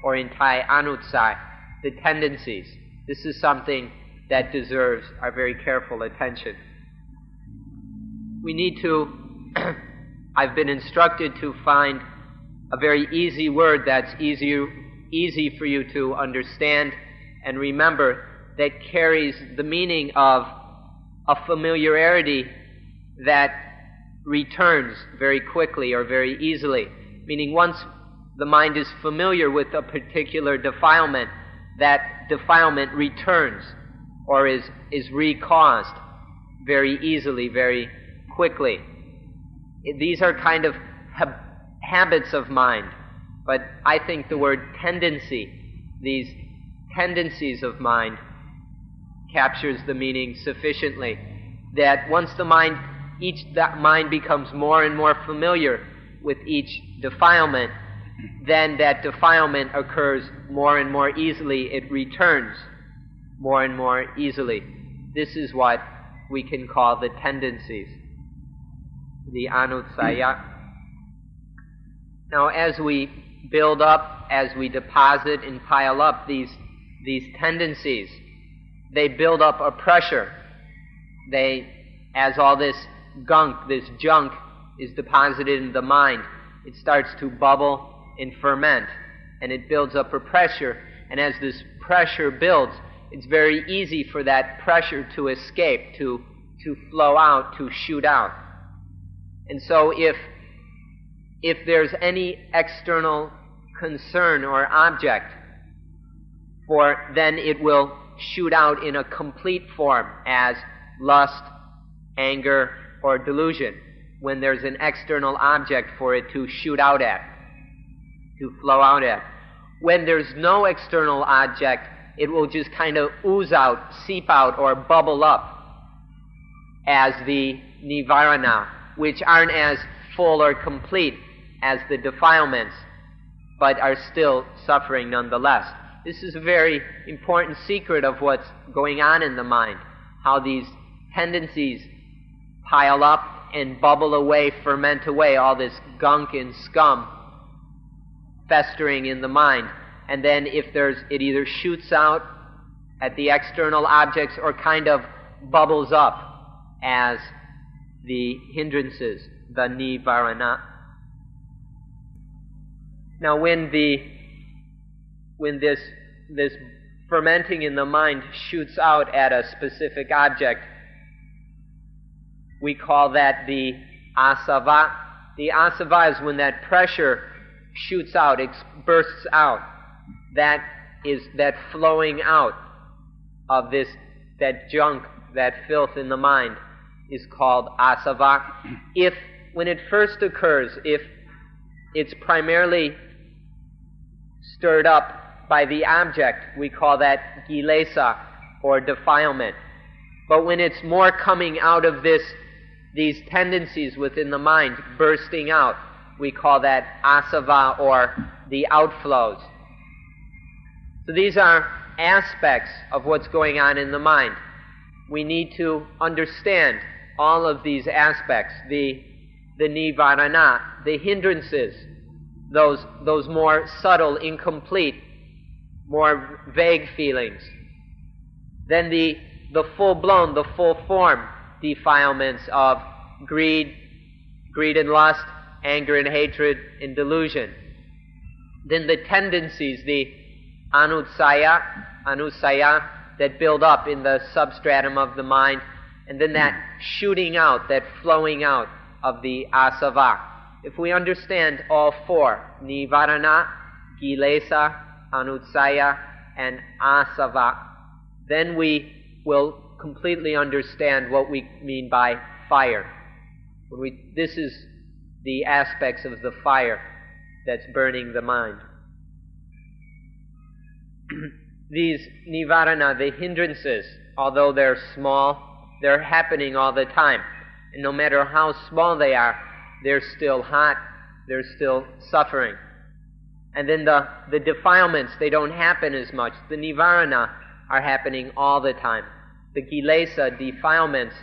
or in Thai anutsai, the tendencies. This is something that deserves our very careful attention. We need to, I've been instructed to find a very easy word that's easy, easy for you to understand and remember that carries the meaning of a familiarity that returns very quickly or very easily. Meaning, once the mind is familiar with a particular defilement, that defilement returns or is, is recaused very easily, very quickly. These are kind of hab- habits of mind, but I think the word tendency, these tendencies of mind, captures the meaning sufficiently. That once the mind, each that mind becomes more and more familiar with each defilement, then that defilement occurs more and more easily. It returns more and more easily. This is what we can call the tendencies, the anutsaya. Now, as we build up, as we deposit and pile up these, these tendencies, they build up a pressure. They, as all this gunk, this junk is deposited in the mind, it starts to bubble and ferment, and it builds up a pressure. And as this pressure builds, it's very easy for that pressure to escape, to, to flow out, to shoot out. And so if, if there's any external concern or object, for then it will shoot out in a complete form as lust, anger, or delusion when there's an external object for it to shoot out at to flow out at. When there's no external object, it will just kind of ooze out, seep out, or bubble up as the nivarana, which aren't as full or complete as the defilements, but are still suffering nonetheless. This is a very important secret of what's going on in the mind, how these tendencies pile up and bubble away, ferment away all this gunk and scum festering in the mind. And then if there's, it either shoots out at the external objects or kind of bubbles up as the hindrances, the nivarana. Now, when the when this this fermenting in the mind shoots out at a specific object, we call that the asava. The asava is when that pressure shoots out, it bursts out. That is that flowing out of this, that junk, that filth in the mind is called asava. If, when it first occurs, if it's primarily stirred up by the object, we call that kilesa or defilement. But when it's more coming out of this, these tendencies within the mind bursting out. We call that asava or the outflows. So these are aspects of what's going on in the mind. We need to understand all of these aspects, the, the nivarana, the hindrances, those, those more subtle, incomplete, more vague feelings. Then the, the full blown, the full form defilements of greed, greed and lust, anger and hatred, and delusion. Then the tendencies, the anussaya, anusaya, that build up in the substratum of the mind, and then that shooting out, that flowing out of the asava. If we understand all four, nivarana, kilesa, anussaya, and asava, then we will completely understand what we mean by fire. We, this is the aspects of the fire that's burning the mind. These nivarana, the hindrances, although they're small, they're happening all the time. And no matter how small they are, they're still hot, they're still suffering. And then the, the defilements, they don't happen as much. The nivarana are happening all the time. The kilesa, defilements,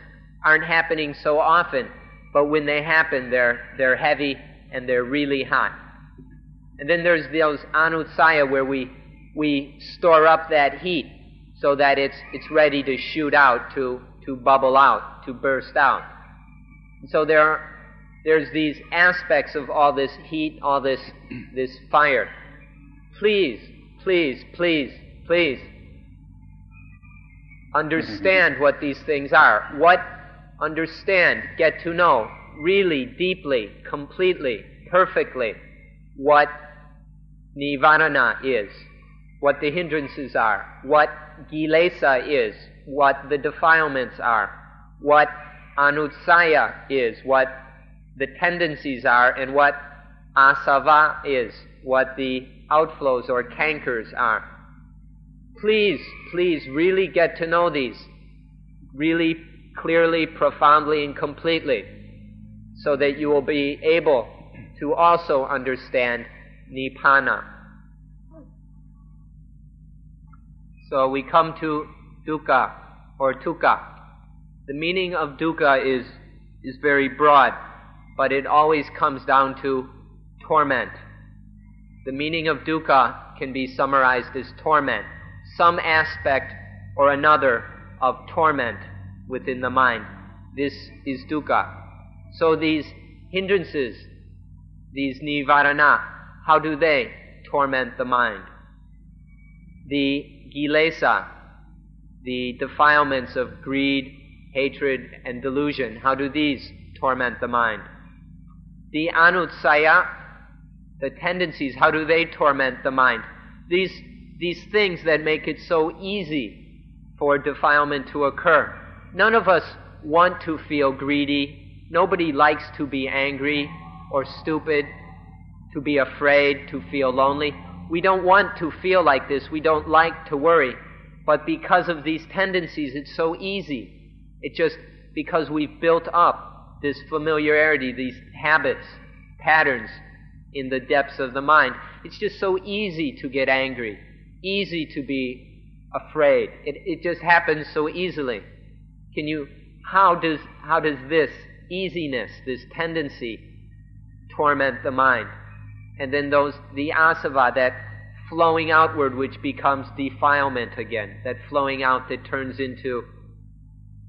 aren't happening so often, but when they happen, they're, they're heavy and they're really hot. And then there's those anussaya where we, we store up that heat so that it's, it's ready to shoot out, to, to bubble out, to burst out. And so there are, there's these aspects of all this heat, all this, this fire. Please, please, please, please understand what these things are. What understand, get to know really deeply, completely, perfectly what nivarana is, what the hindrances are, what kilesa is, what the defilements are, what anussaya is, what the tendencies are, and what asava is, what the outflows or cankers are. Please, please really get to know these. Really clearly, profoundly, and completely, so that you will be able to also understand Nibbana. So we come to dukkha or tukka. The meaning of dukkha is, is very broad, but it always comes down to torment. The meaning of dukkha can be summarized as torment, some aspect or another of torment within the mind. This is dukkha. So these hindrances, these nivarana, how do they torment the mind? The kilesa, the defilements of greed, hatred, and delusion, how do these torment the mind? The anussaya, the tendencies, how do they torment the mind? These, these things that make it so easy for defilement to occur. None of us want to feel greedy. Nobody likes to be angry or stupid, to be afraid, to feel lonely. We don't want to feel like this. We don't like to worry. But because of these tendencies, it's so easy. It just, because we've built up this familiarity, these habits, patterns in the depths of the mind, it's just so easy to get angry, easy to be afraid. It, it just happens so easily. Can you, how does, how does this easiness, this tendency, torment the mind? And then those, the asava, that flowing outward which becomes defilement again, that flowing out that turns into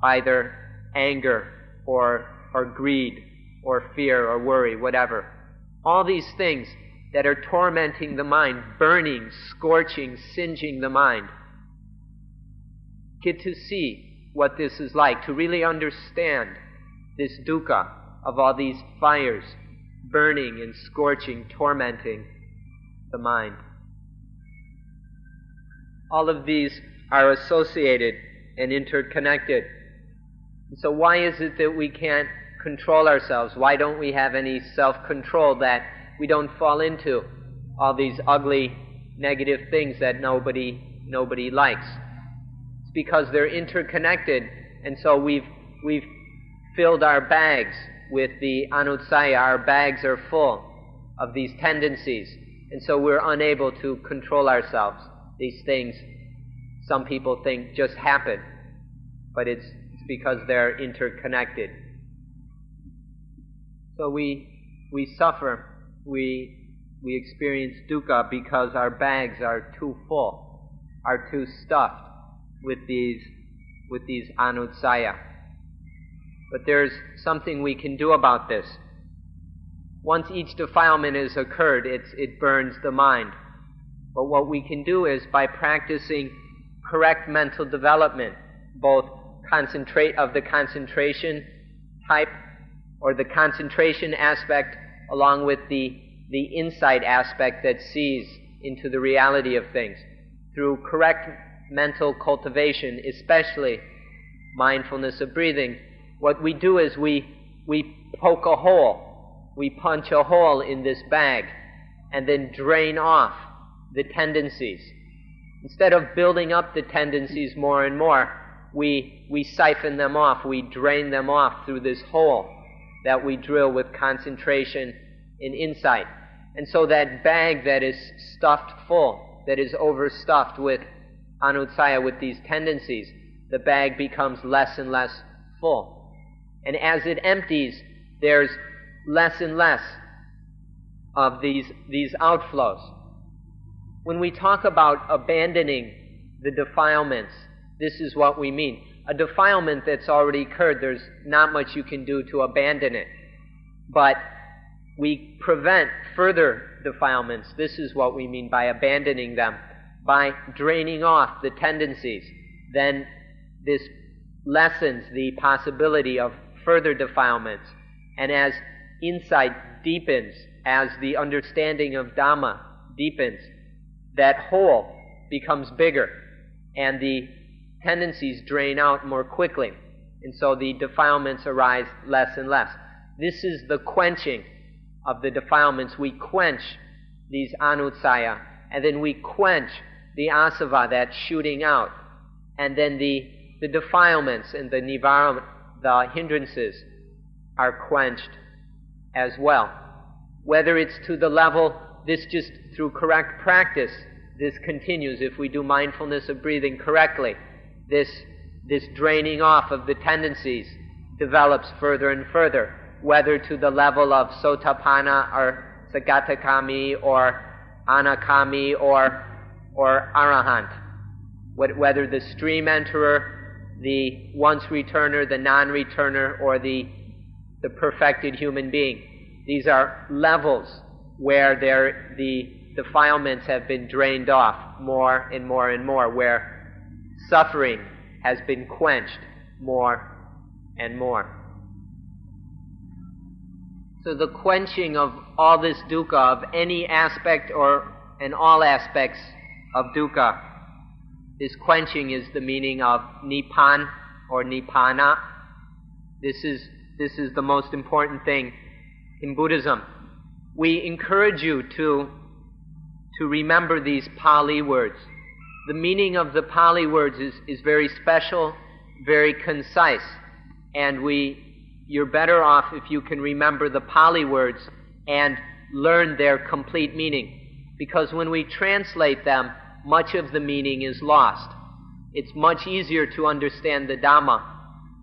either anger or, or greed or fear or worry, whatever. All these things that are tormenting the mind, burning, scorching, singeing the mind. Get to see what this is like, to really understand this dukkha of all these fires burning and scorching, tormenting the mind. All of these are associated and interconnected. so, why is it that we can't control ourselves? Why don't we have any self control that we don't fall into all these ugly, negative things that nobody, nobody likes? Because they're interconnected, and so we've we've filled our bags with the anutsaya. Our bags are full of these tendencies. And so we're unable to control ourselves. These things, some people think, just happen. But it's, it's because they're interconnected. So we, we suffer. We, we experience dukkha because our bags are too full, are too stuffed with these, with these anusaya. But there's something we can do about this. Once each defilement has occurred, it burns the mind. But what we can do is by practicing correct mental development, both concentrate of the concentration type or the concentration aspect along with the, the insight aspect that sees into the reality of things. Through correct mental cultivation, especially mindfulness of breathing, what we do is we, we poke a hole, we punch a hole in this bag, and then drain off the tendencies. Instead of building up the tendencies more and more, we, we siphon them off, we drain them off through this hole that we drill with concentration and insight. And so that bag that is stuffed full, that is overstuffed with anusaya, with these tendencies, the bag becomes less and less full. And as it empties, there's less and less of these, these outflows. When we talk about abandoning the defilements, this is what we mean. A defilement that's already occurred, there's not much you can do to abandon it. But we prevent further defilements. This is what we mean by abandoning them. By draining off the tendencies, then this lessens the possibility of further defilements. And as insight deepens, as the understanding of Dhamma deepens, that hole becomes bigger and the tendencies drain out more quickly. And so the defilements arise less and less. This is the quenching of the defilements. We quench these anusaya, and then we quench the asava that's shooting out, and then the, the defilements and the nivara, the hindrances are quenched as well. Whether it's to the level, this just through correct practice, this continues. If we do mindfulness of breathing correctly, this, this draining off of the tendencies develops further and further, whether to the level of sotapanna or sakadagami or anagami or, or arahant. Whether the stream enterer the once returner, the non returner, or the, the perfected human being. These are levels where the defilements have been drained off more and more and more, where suffering has been quenched more and more. So the quenching of all this dukkha, of any aspect or in all aspects of dukkha, this quenching is the meaning of nipan or nibbana. This is, this is the most important thing in Buddhism. We encourage you to, to remember these Pali words. The meaning of the Pali words is, is very special, very concise, and we, you're better off if you can remember the Pali words and learn their complete meaning. Because when we translate them, much of the meaning is lost. It's much easier to understand the Dhamma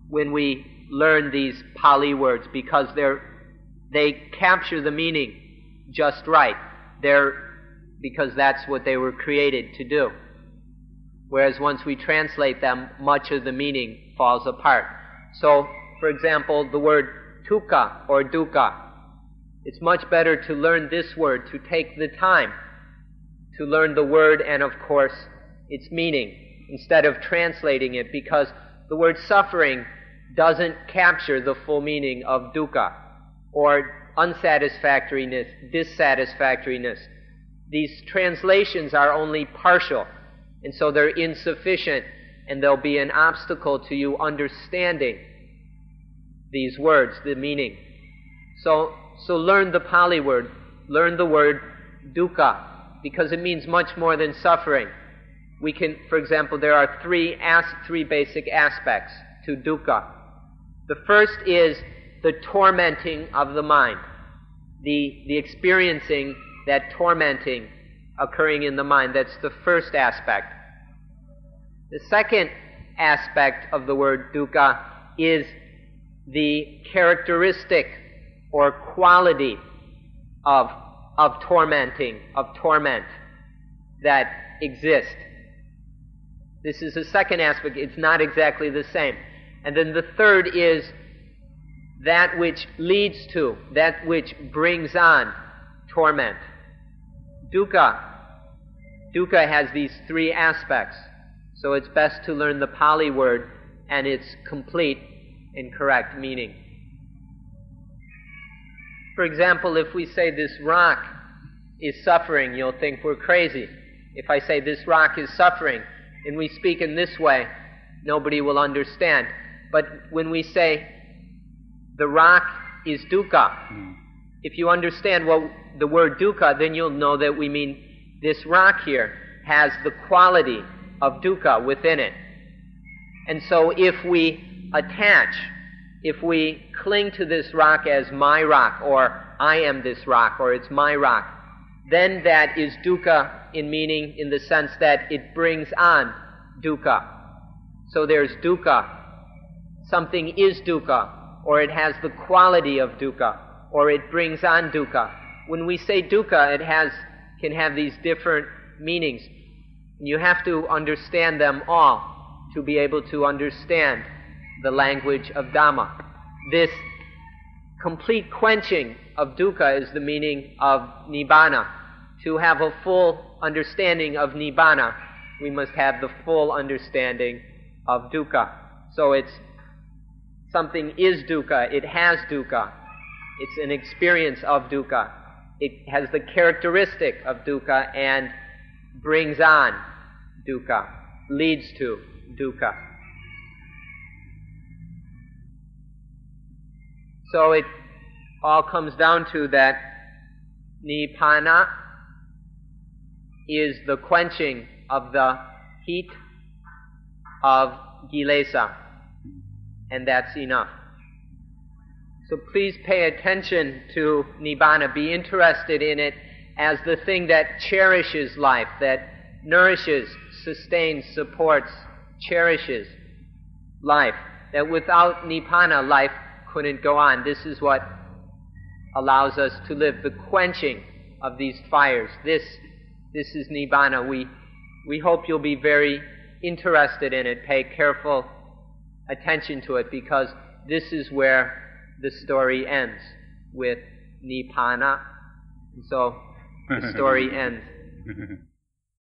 when we learn these Pali words because they're, they capture the meaning just right. They're, because that's what they were created to do. Whereas once we translate them, much of the meaning falls apart. So, for example, the word tukka or dukkha. It's much better to learn this word, to take the time to learn the word and, of course, its meaning instead of translating it because the word suffering doesn't capture the full meaning of dukkha or unsatisfactoriness, dissatisfactoriness. These translations are only partial, and so they're insufficient, and they'll be an obstacle to you understanding these words, the meaning. So, so learn the Pali word, learn the word dukkha, because it means much more than suffering. We can, for example, there are three, as, three basic aspects to dukkha. The first is the tormenting of the mind, the, the experiencing that tormenting occurring in the mind. That's the first aspect. The second aspect of the word dukkha is the characteristic or quality of, of tormenting, of torment that exist. This is the second aspect. It's not exactly the same. And then the third is that which leads to, that which brings on torment. Dukkha. Dukkha has these three aspects. So it's best to learn the Pali word and its complete and correct meaning. For example, if we say this rock is suffering, you'll think we're crazy. If I say this rock is suffering and we speak in this way, nobody will understand. But when we say the rock is dukkha, mm. if you understand what the word dukkha, then you'll know that we mean this rock here has the quality of dukkha within it. And so if we attach, if we cling to this rock as my rock, or I am this rock, or it's my rock, then that is dukkha in meaning in the sense that it brings on dukkha. So there's dukkha. Something is dukkha, or it has the quality of dukkha, or it brings on dukkha. When we say dukkha, it has, can have these different meanings. You have to understand them all to be able to understand the language of Dhamma. This complete quenching of dukkha is the meaning of nibbana. To have a full understanding of nibbana, we must have the full understanding of dukkha. So it's something is dukkha, it has dukkha, it's an experience of dukkha. It has the characteristic of dukkha and brings on dukkha, leads to dukkha. So it all comes down to that nibbana is the quenching of the heat of kilesa, and that's enough. So please pay attention to nibbana, be interested in it as the thing that cherishes life, that nourishes, sustains, supports, cherishes life. That without nibbana, life couldn't go on. This is what allows us to live, the quenching of these fires. This, this is nibbana. We, we hope you'll be very interested in it. Pay careful attention to it because this is where the story ends with nibbana. And so the story ends.